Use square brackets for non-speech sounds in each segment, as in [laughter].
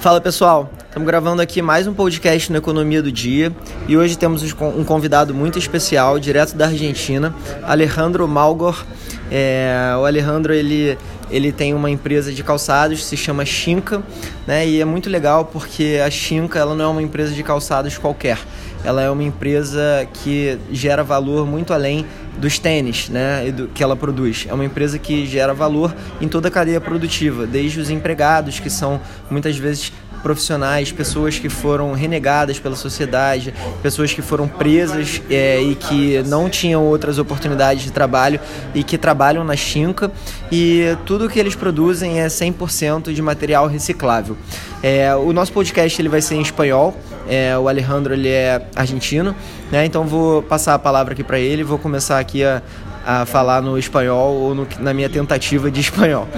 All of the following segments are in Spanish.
Fala pessoal, estamos gravando aqui mais um podcast no Economia do Dia e hoje temos um convidado muito especial, direto da Argentina, Alejandro Malgor. É, o Alejandro ele, ele tem uma empresa de calçados, se chama Chinca, né? E é muito legal porque a Chinca ela não é uma empresa de calçados qualquer, ela é uma empresa que gera valor muito além dos tênis né, que ela produz. É uma empresa que gera valor em toda a cadeia produtiva, desde os empregados, que são muitas vezes profissionais, pessoas que foram renegadas pela sociedade, pessoas que foram presas é, e que não tinham outras oportunidades de trabalho e que trabalham na Chinca e tudo que eles produzem é 100% de material reciclável. É, o nosso podcast ele vai ser em espanhol, é, o Alejandro ele é argentino, né? então vou passar a palavra aqui para ele, vou começar aqui a, a falar no espanhol ou no, na minha tentativa de espanhol.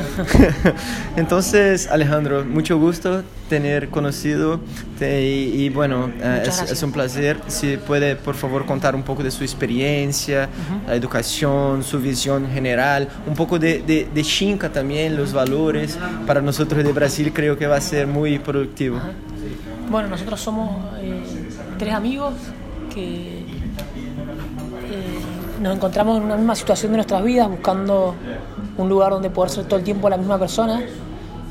[laughs] Entonces, Alejandro, mucho gusto tener conocido te, y, y, bueno, uh, es, es, un placer. Si puede, por favor, contar un poco de su experiencia, uh -huh. la educación, su visión general, un poco de, de, de Chinca también, los valores. Para nosotros de Brasil creo que va a ser muy productivo. Uh -huh. Bueno, nosotros somos eh, tres amigos que nos encontramos en una misma situación de nuestras vidas, buscando un lugar donde poder ser todo el tiempo la misma persona.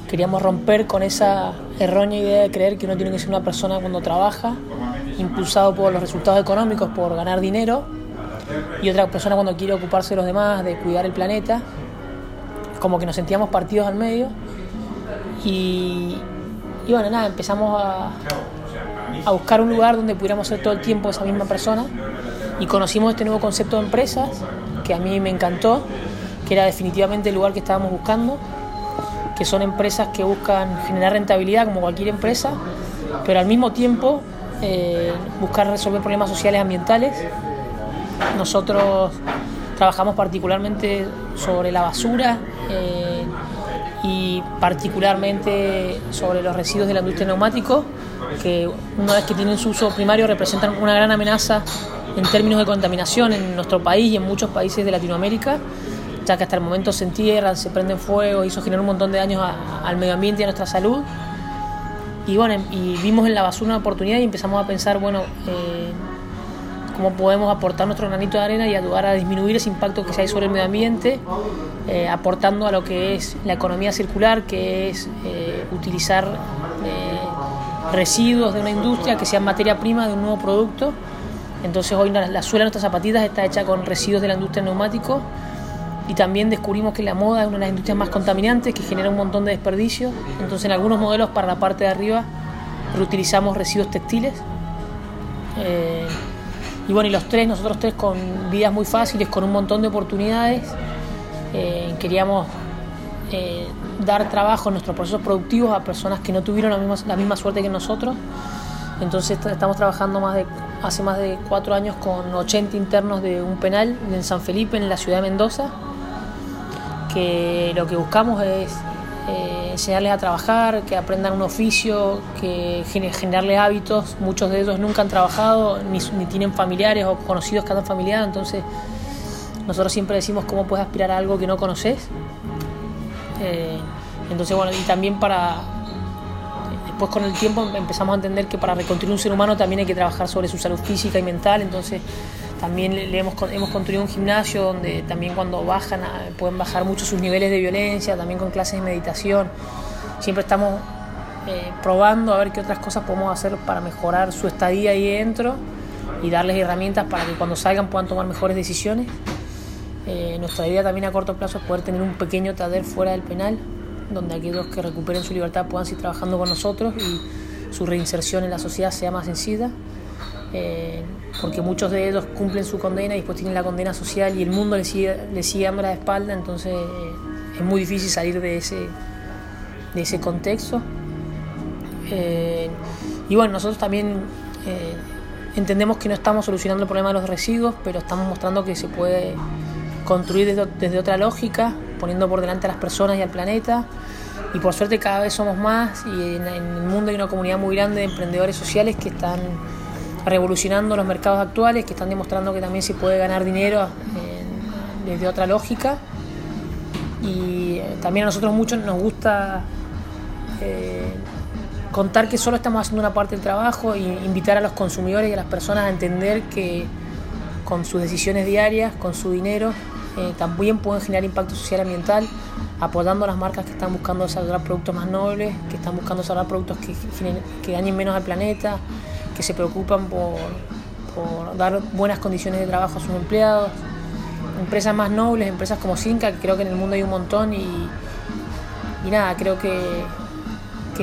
Queríamos romper con esa errónea idea de creer que uno tiene que ser una persona cuando trabaja, impulsado por los resultados económicos, por ganar dinero, y otra persona cuando quiere ocuparse de los demás, de cuidar el planeta. Como que nos sentíamos partidos al medio. Y, y bueno, nada, empezamos a, a buscar un lugar donde pudiéramos ser todo el tiempo esa misma persona y conocimos este nuevo concepto de empresas que a mí me encantó, que era definitivamente el lugar que estábamos buscando, que son empresas que buscan generar rentabilidad como cualquier empresa, pero al mismo tiempo eh, buscar resolver problemas sociales ambientales. Nosotros trabajamos particularmente sobre la basura eh, y particularmente sobre los residuos de la industria neumático, que una vez que tienen su uso primario representan una gran amenaza en términos de contaminación en nuestro país y en muchos países de Latinoamérica, ya que hasta el momento se entierran, se prenden fuego y eso genera un montón de daños al medio ambiente y a nuestra salud. Y bueno, y vimos en la basura una oportunidad y empezamos a pensar, bueno, eh, cómo podemos aportar nuestro granito de arena y ayudar a disminuir ese impacto que se hay sobre el medio ambiente, eh, aportando a lo que es la economía circular, que es eh, utilizar residuos de una industria que sean materia prima de un nuevo producto entonces hoy la, la suela de nuestras zapatillas está hecha con residuos de la industria neumático y también descubrimos que la moda es una de las industrias más contaminantes que genera un montón de desperdicios. Entonces en algunos modelos para la parte de arriba reutilizamos residuos textiles. Eh, y bueno, y los tres, nosotros tres con vidas muy fáciles, con un montón de oportunidades, eh, queríamos eh, dar trabajo en nuestros procesos productivos a personas que no tuvieron la misma, la misma suerte que nosotros. Entonces estamos trabajando más de hace más de cuatro años con 80 internos de un penal en San Felipe, en la ciudad de Mendoza, que lo que buscamos es eh, enseñarles a trabajar, que aprendan un oficio, que generarles hábitos. Muchos de ellos nunca han trabajado, ni, tienen familiares o conocidos que han familiado, entonces nosotros siempre decimos cómo puedes aspirar a algo que no conoces. Eh, entonces, bueno, y también para después con el tiempo empezamos a entender que para reconstruir un ser humano también hay que trabajar sobre su salud física y mental, entonces también hemos, hemos construido un gimnasio donde también cuando bajan pueden bajar mucho sus niveles de violencia, también con clases de meditación. Siempre estamos eh, probando a ver qué otras cosas podemos hacer para mejorar su estadía ahí dentro y darles herramientas para que cuando salgan puedan tomar mejores decisiones. Eh, nuestra idea también a corto plazo es poder tener un pequeño taller fuera del penal, donde aquellos que recuperen su libertad puedan seguir trabajando con nosotros y su reinserción en la sociedad sea más sencilla, eh, porque muchos de ellos cumplen su condena y después tienen la condena social y el mundo les sigue, les sigue dando la espalda, entonces eh, es muy difícil salir de ese, de ese contexto. Eh, y bueno, nosotros también entendemos que no estamos solucionando el problema de los residuos, pero estamos mostrando que se puede construir desde, desde otra lógica, poniendo por delante a las personas y al planeta. Y por suerte cada vez somos más y en, el mundo hay una comunidad muy grande de emprendedores sociales que están revolucionando los mercados actuales, que están demostrando que también se puede ganar dinero eh, desde otra lógica. Y eh, también a nosotros mucho nos gusta eh, contar que solo estamos haciendo una parte del trabajo e invitar a los consumidores y a las personas a entender que con sus decisiones diarias, con su dinero, también pueden generar impacto social ambiental, apoyando a las marcas que están buscando desarrollar productos más nobles, que están buscando desarrollar productos que dañen menos al planeta, que se preocupan por, dar buenas condiciones de trabajo a sus empleados. Empresas más nobles, empresas como Cinca, que creo que en el mundo hay un montón y, nada, creo que,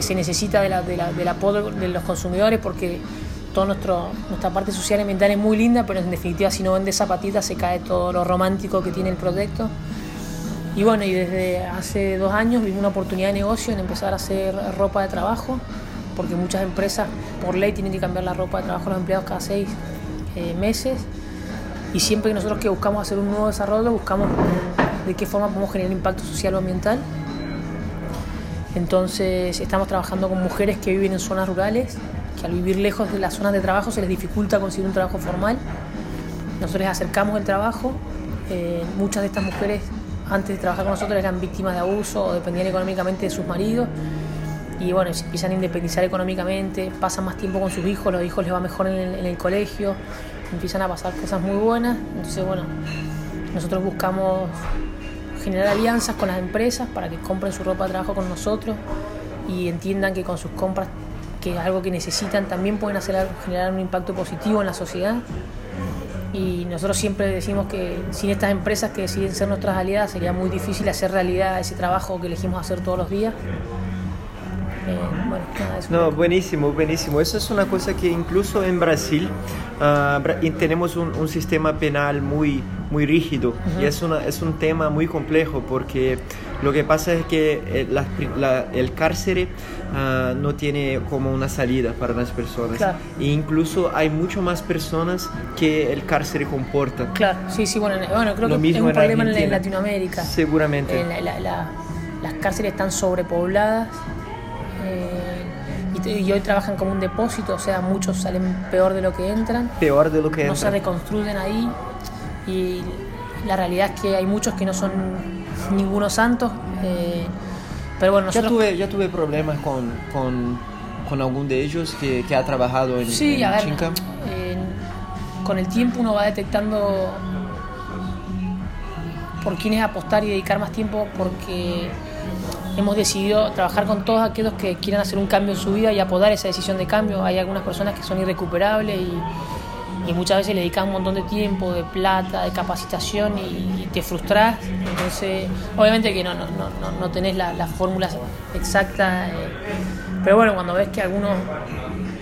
se necesita del apoyo de los consumidores porque toda nuestra parte social y ambiental es muy linda, pero en definitiva si no vende zapatitas se cae todo lo romántico que tiene el proyecto. Y bueno, y desde hace dos años vimos una oportunidad de negocio en empezar a hacer ropa de trabajo, porque muchas empresas por ley tienen que cambiar la ropa de trabajo a los empleados cada seis eh, meses. Y siempre que nosotros que buscamos hacer un nuevo desarrollo, buscamos de qué forma podemos generar impacto social o ambiental. Entonces estamos trabajando con mujeres que viven en zonas rurales, que al vivir lejos de las zonas de trabajo se les dificulta conseguir un trabajo formal. Nosotros les acercamos el trabajo. Eh, muchas de estas mujeres antes de trabajar con nosotros eran víctimas de abuso o dependían económicamente de sus maridos. Y bueno, se empiezan a independizar económicamente, pasan más tiempo con sus hijos, los hijos les va mejor en el, colegio, empiezan a pasar cosas muy buenas. Entonces, bueno, nosotros buscamos generar alianzas con las empresas para que compren su ropa de trabajo con nosotros y entiendan que con sus compras, que es algo que necesitan, también pueden hacer, generar un impacto positivo en la sociedad. Y nosotros siempre decimos que sin estas empresas que deciden ser nuestras aliadas sería muy difícil hacer realidad ese trabajo que elegimos hacer todos los días. Eh, bueno, no, buenísimo, buenísimo. Eso es una cosa que incluso en Brasil uh, tenemos un, un, sistema penal muy, muy rígido uh -huh. y es, una, es un tema muy complejo porque lo que pasa es que la, la, el cárcel uh, no tiene como una salida para las personas. Claro. E incluso hay mucho más personas que el cárcel comporta. Claro, sí, sí, bueno, bueno creo Lo que es un mismo en problema en. Latinoamérica. Seguramente. Eh, la- las cárceles están sobrepobladas eh, y, hoy trabajan como un depósito, o sea, muchos salen peor de lo que entran, Peor de lo que no se entra. reconstruyen ahí y la realidad es que hay muchos que no son ningunos santos, eh, pero bueno, Ya nosotros... tuve, ya tuve problemas con, con, con algún de ellos que, que ha trabajado en, Sí, en a ver, Chinca. eh, con el tiempo uno va detectando por quiénes apostar y dedicar más tiempo porque hemos decidido trabajar con todos aquellos que quieran hacer un cambio en su vida y apoyar esa decisión de cambio. Hay algunas personas que son irrecuperables y, muchas veces le dedican un montón de tiempo, de plata, de capacitación y, te frustras. Entonces, obviamente que no, no, no, no- no tenés la, la fórmula exacta, eh, pero bueno, cuando ves que alguno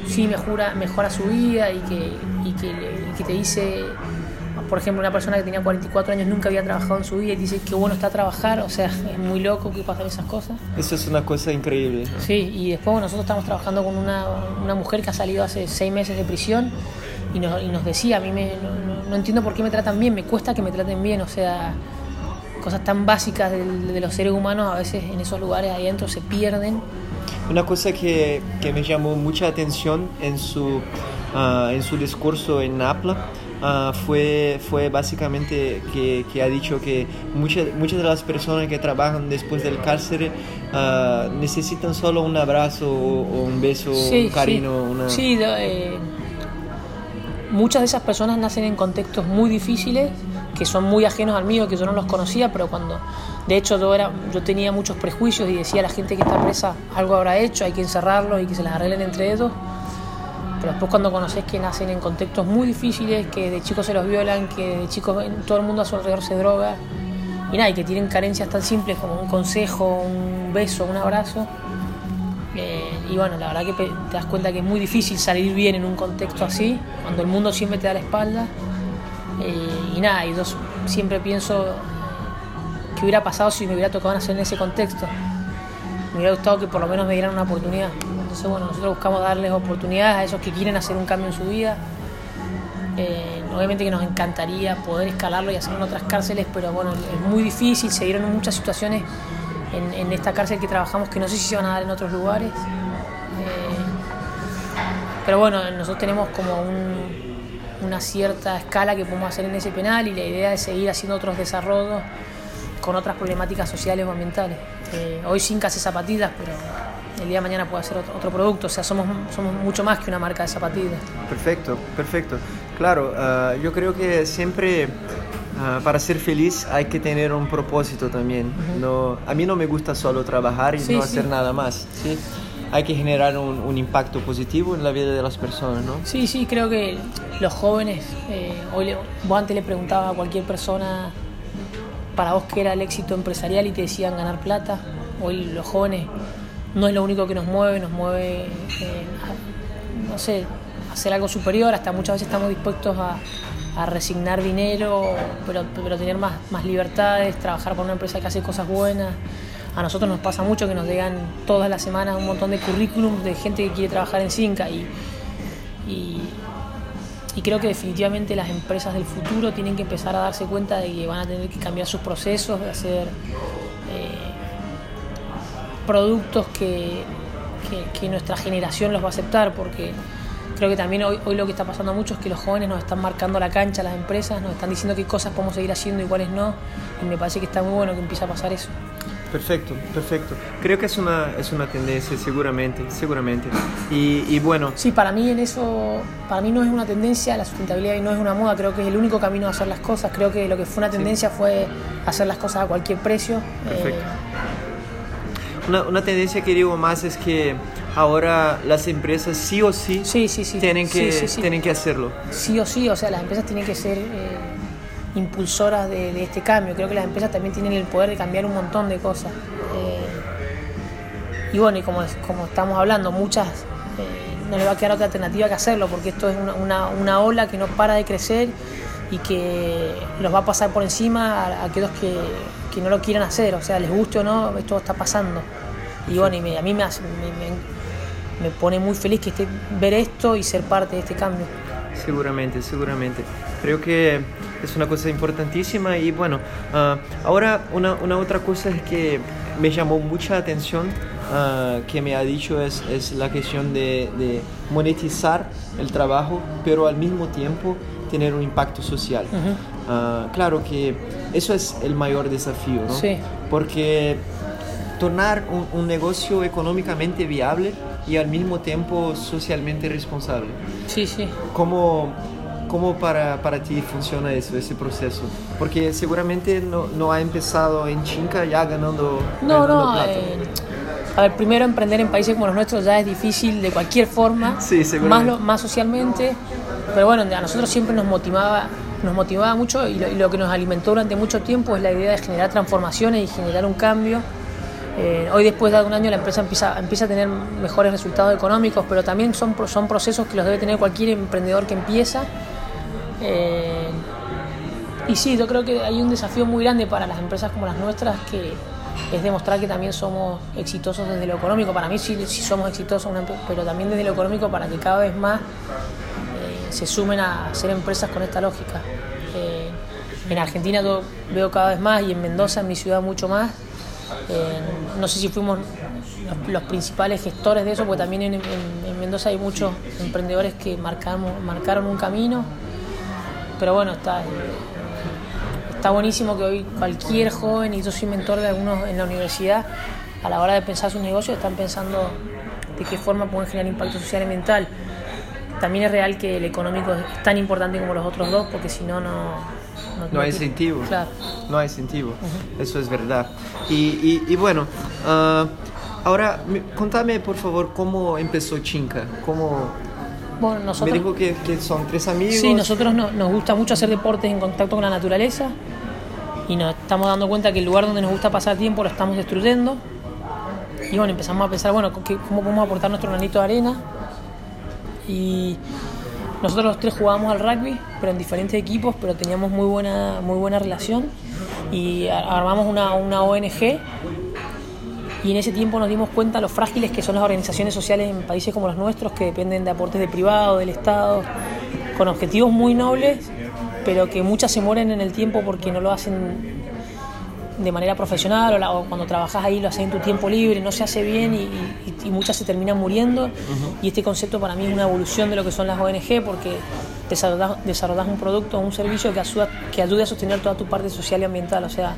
sí mejora, mejora su vida y que, y que te dice, por ejemplo, una persona que tenía 44 años nunca había trabajado en su vida y dice qué bueno está trabajar, o sea, es muy loco que pasen esas cosas. Eso es una cosa increíble. Sí, y después bueno, nosotros estamos trabajando con una, una mujer que ha salido hace seis meses de prisión y nos, y nos decía, a mí me, no, no- entiendo por qué me tratan bien, me cuesta que me traten bien, o sea, cosas tan básicas del- de, los seres humanos a veces en esos lugares adentro se pierden. Una cosa que, que me llamó mucha atención en su, ah, en su discurso en NAPLA ah, fue, fue básicamente que, que ha dicho que muchas, muchas de las personas que trabajan después del cárcel ah, necesitan solo un abrazo o, un beso, un cariño. Una... Sí, eh, muchas de esas personas nacen en contextos muy difíciles, que son muy ajenos al mío, que yo no los conocía, pero cuando, de hecho, yo, era, yo tenía muchos prejuicios y decía a la gente que está presa algo habrá hecho, hay que encerrarlos y que se las arreglen entre ellos. Pero después cuando conoces que nacen en contextos muy difíciles, que de chicos se los violan, que de chicos todo el mundo a su alrededor se droga, y nada, y que tienen carencias tan simples como un consejo, un beso, un abrazo, eh, y bueno, la verdad que te das cuenta que es muy difícil salir bien en un contexto así, cuando el mundo siempre te da la espalda. Eh, y nada, y yo siempre pienso qué hubiera pasado si me hubiera tocado nacer en ese contexto. Me hubiera gustado que por lo menos me dieran una oportunidad. Entonces, bueno, nosotros buscamos darles oportunidades a esos que quieren hacer un cambio en su vida. Eh, obviamente que nos encantaría poder escalarlo y hacerlo en otras cárceles, pero bueno, es muy difícil. Se dieron muchas situaciones en, esta cárcel que trabajamos que no sé si se van a dar en otros lugares. Eh, pero bueno, nosotros tenemos como un- una cierta escala que podemos hacer en ese penal y la idea es seguir haciendo otros desarrollos con otras problemáticas sociales o ambientales. Eh, hoy sin hace zapatillas, pero el día de mañana pueda ser otro, producto. O sea, somos, somos mucho más que una marca de zapatillas. Perfecto, perfecto. Claro, ah, yo creo que siempre ah, para ser feliz hay que tener un propósito también. no, a mí no me gusta solo trabajar y no hacer nada más. ¿sí? Hay que generar un, impacto positivo en la vida de las personas, ¿no? Sí, sí, creo que los jóvenes, eh, hoy vos antes le preguntaba a cualquier persona para vos qué era el éxito empresarial y te decían ganar plata. Hoy los jóvenes no es lo único que nos mueve, nos mueve, eh, no sé, hacer algo superior, hasta muchas veces estamos dispuestos a, resignar dinero, pero, pero tener más, más libertades, trabajar por una empresa que hace cosas buenas. A nosotros nos pasa mucho que nos llegan todas las semanas un montón de currículums de gente que quiere trabajar en Cinca y, y, creo que definitivamente las empresas del futuro tienen que empezar a darse cuenta de que van a tener que cambiar sus procesos, de hacer productos que, que, nuestra generación los va a aceptar, porque creo que también hoy, hoy lo que está pasando mucho es que los jóvenes nos están marcando la cancha, las empresas, nos están diciendo qué cosas podemos seguir haciendo y cuáles no, y me parece que está muy bueno que empiece a pasar eso. Perfecto, perfecto. Creo que es una, es una tendencia, seguramente, seguramente. Y, y, bueno. Sí, para mí en eso, para mí no es una tendencia, la sustentabilidad y no es una moda, creo que es el único camino a hacer las cosas. Creo que lo que fue una tendencia fue hacer las cosas a cualquier precio. Perfecto. Eh, una, una, tendencia que digo más es que ahora las empresas sí o sí, sí, sí, sí. Tienen, que, tienen que hacerlo. Sí o sí, o sea, las empresas tienen que ser... Eh, impulsoras de, este cambio. Creo que las empresas también tienen el poder de cambiar un montón de cosas. Eh, y bueno, y como, como estamos hablando, muchas eh, no le va a quedar otra alternativa que hacerlo, porque esto es una, una, ola que no para de crecer y que los va a pasar por encima a, aquellos que, que, no lo quieran hacer, o sea, les guste o no, esto está pasando. Y bueno, y a mí me, me, me, pone muy feliz que esté, ver esto y ser parte de este cambio. Seguramente, seguramente. Creo que es una cosa importantísima y bueno, uh, ahora una, una, otra cosa que me llamó mucha atención uh, que me ha dicho es, es la cuestión de, de, monetizar el trabajo, pero al mismo tiempo tener un impacto social. Uh, claro que eso es el mayor desafío, ¿no? Sí. Porque tornar un, un negocio económicamente viable y al mismo tiempo socialmente responsable. Sí, sí. ¿Cómo, cómo para, para ti funciona eso, ese proceso? Porque seguramente no, no ha empezado en Chinca ya ganando, no, no, eh, a ver, primero emprender en países como los nuestros ya es difícil de cualquier forma, sí, más, más socialmente, pero bueno, a nosotros siempre nos motivaba nos motivaba mucho y lo, que nos alimentó durante mucho tiempo es la idea de generar transformaciones y generar un cambio eh, hoy después de un año la empresa empieza, empieza a tener mejores resultados económicos, pero también son, son procesos que los debe tener cualquier emprendedor que empieza. Eh, y sí, yo creo que hay un desafío muy grande para las empresas como las nuestras que es demostrar que también somos exitosos desde lo económico. Para mí sí, sí somos exitosos, pero también desde lo económico para que cada vez más se sumen a ser empresas con esta lógica. en Argentina yo veo cada vez más y en Mendoza, en mi ciudad, mucho más eh, no sé si fuimos los, principales gestores de eso, porque también en, Mendoza hay muchos emprendedores que marcaron un camino. Pero bueno, está, está buenísimo que hoy cualquier joven, y yo soy mentor de algunos en la universidad, a la hora de pensar su negocio están pensando de qué forma pueden generar impacto social y mental. También es real que el económico es tan importante como los otros dos, porque si no, no, no, hay incentivo. No hay incentivo. Eso es verdad. Y, y, bueno, uh, ahora contame por favor cómo empezó Chinca. Cómo, bueno, nosotros, me dijo que, que, son tres amigos. Sí, nosotros nos gusta mucho hacer deportes en contacto con la naturaleza y nos estamos dando cuenta que el lugar donde nos gusta pasar tiempo lo estamos destruyendo. Y bueno, empezamos a pensar, bueno, ¿cómo podemos aportar nuestro granito de arena? Y nosotros los tres jugábamos al rugby, pero en diferentes equipos, pero teníamos muy buena, muy buena relación y armamos una, una ONG y en ese tiempo nos dimos cuenta lo frágiles que son las organizaciones sociales en países como los nuestros, que dependen de aportes de privado, del Estado, con objetivos muy nobles, pero que muchas se mueren en el tiempo porque no lo hacen de manera profesional o, cuando trabajas ahí lo haces en tu tiempo libre, no se hace bien y, muchas se terminan muriendo. Y este concepto para mí es una evolución de lo que son las ONG porque desarrollas, desarrollas un producto o un servicio que, ayuda, que ayude a sostener toda tu parte social y ambiental. O sea,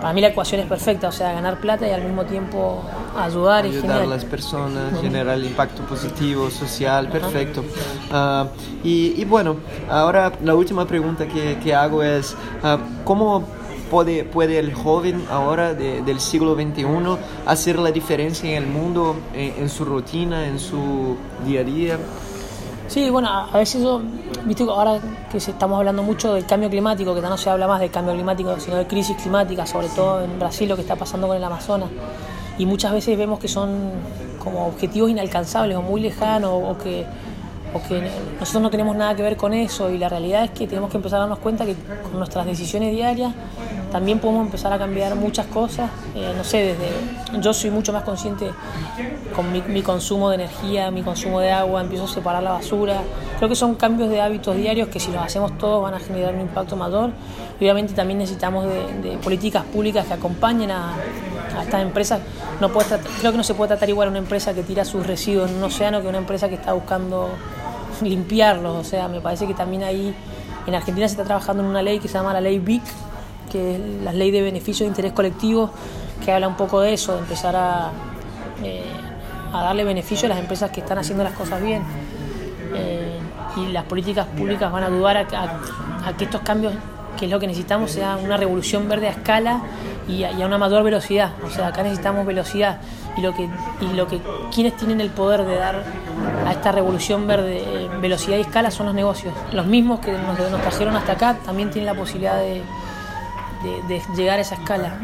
para mí la ecuación es perfecta, o sea, ganar plata y al mismo tiempo ayudar, ayudar a las personas, generar impacto positivo, social, perfecto. Uh, y, y, bueno, ahora la última pregunta que, que hago es, uh, ¿cómo puede, puede el joven ahora de, del siglo XXI hacer la diferencia en el mundo, en, en, su rutina, en su día a día? Sí, bueno, a veces yo, viste, ahora que estamos hablando mucho del cambio climático, que no se habla más del cambio climático, sino de crisis climática, sobre todo en Brasil, lo que está pasando con el Amazonas. Y muchas veces vemos que son como objetivos inalcanzables o muy lejanos o que que nosotros no tenemos nada que ver con eso y la realidad es que tenemos que empezar a darnos cuenta que con nuestras decisiones diarias también podemos empezar a cambiar muchas cosas. Eh, no sé, desde yo soy mucho más consciente con mi, consumo de energía, mi consumo de agua, empiezo a separar la basura. Creo que son cambios de hábitos diarios que si los hacemos todos van a generar un impacto mayor. obviamente también necesitamos de, políticas públicas que acompañen a, estas empresas. No puede creo que no se puede tratar igual a una empresa que tira sus residuos en un océano que una empresa que está buscando limpiarlos. O sea, me parece que también ahí en Argentina se está trabajando en una ley que se llama la ley BIC, que es la ley de beneficios de interés colectivo, que habla un poco de eso, de empezar a, eh, darle beneficio a las empresas que están haciendo las cosas bien. Eh, y las políticas públicas van a ayudar a, que estos cambios, que es lo que necesitamos, sea una revolución verde a escala y a, y a una mayor velocidad. O sea, acá necesitamos velocidad y lo que y lo que quienes tienen el poder de dar a esta revolución verde eh, velocidad y escala son los negocios los mismos que nos, nos trajeron hasta acá también tienen la posibilidad de, de, llegar a esa escala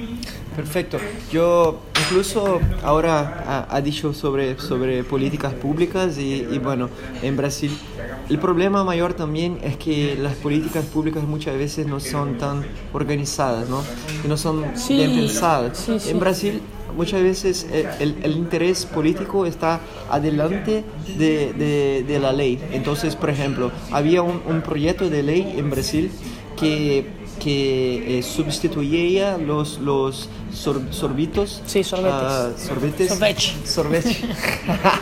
perfecto yo incluso ahora ha, dicho sobre sobre políticas públicas y, y bueno en Brasil el problema mayor también es que las políticas públicas muchas veces no son tan organizadas, ¿no? Y no son bien pensadas. En Brasil muchas veces el, el, interés político está adelante de, de, de, la ley. Entonces, por ejemplo, había un, un proyecto de ley en Brasil que que eh, los, los sorbitos. Sí, sorbetes. Uh, sorbetes. Sorvete. Sorvete. [laughs]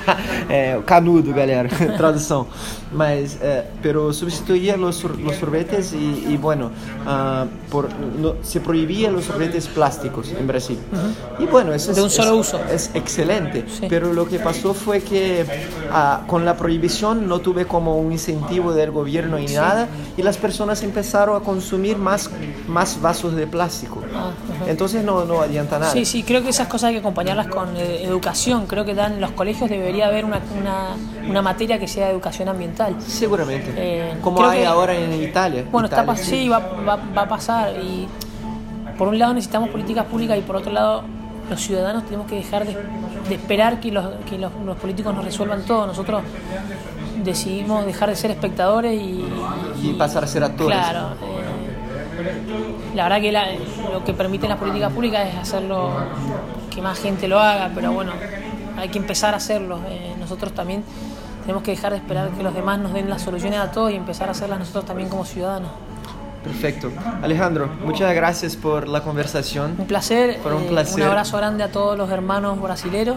[laughs] é, canudo, galera, [laughs] tradução. Mas, é, pero sustituía los, los sorbetes y, y bueno, uh, por, no, se prohibía los sorbetes plásticos en Brasil. Uh -huh. Y bueno, eso de un solo uso. es excelente. Sí. Pero lo que pasó fue que uh, con la prohibición no tuve como un incentivo del gobierno y sí. nada y las personas empezaron a consumir más, más vasos de plástico. -huh. Entonces no, no adianta nada. Sí, sí, creo que esas cosas hay que acompañarlas con eh, educación. Creo que dan, en los colegios debería haber una, una, una materia que sea educación ambiental. Seguramente. Eh, Como hay que, ahora en Italia. Bueno, Italia, está, sí, va, va, va, a pasar. Y por un lado necesitamos políticas públicas y por otro lado los ciudadanos tenemos que dejar de, de esperar que, los, que los, los, políticos nos resuelvan todo. Nosotros decidimos dejar de ser espectadores y, y, y pasar a ser actores. Claro. Eh, la verdad que la, lo que permite las políticas públicas es hacerlo, que más gente lo haga, pero bueno, hay que empezar a hacerlo. Eh, nosotros también tenemos que dejar de esperar que los demás nos den las soluciones a todos y empezar a hacerlas nosotros también como ciudadanos. Perfecto. Alejandro, muchas gracias por la conversación. Un placer. Por un, placer. Eh, un abrazo grande a todos los hermanos brasileros.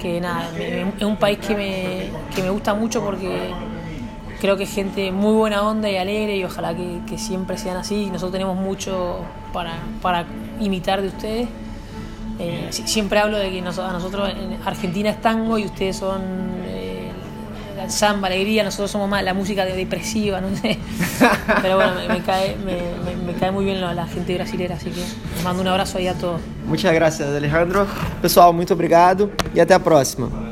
Que nada, es un país que me, que me gusta mucho porque creo que es gente muy buena onda y alegre y ojalá que, que siempre sean así. Nosotros tenemos mucho para, para imitar de ustedes. Eh, siempre hablo de que nos, a nosotros en Argentina es tango y ustedes son eh, la samba, alegría, nosotros somos más la música depresiva, no sé. [laughs] Pero bueno, me, me cae, me, me, cae muy bien la, la gente brasilera, así que les mando un abrazo ahí a todos. Muchas gracias, Alejandro. Pessoal, muito obrigado e até a próxima.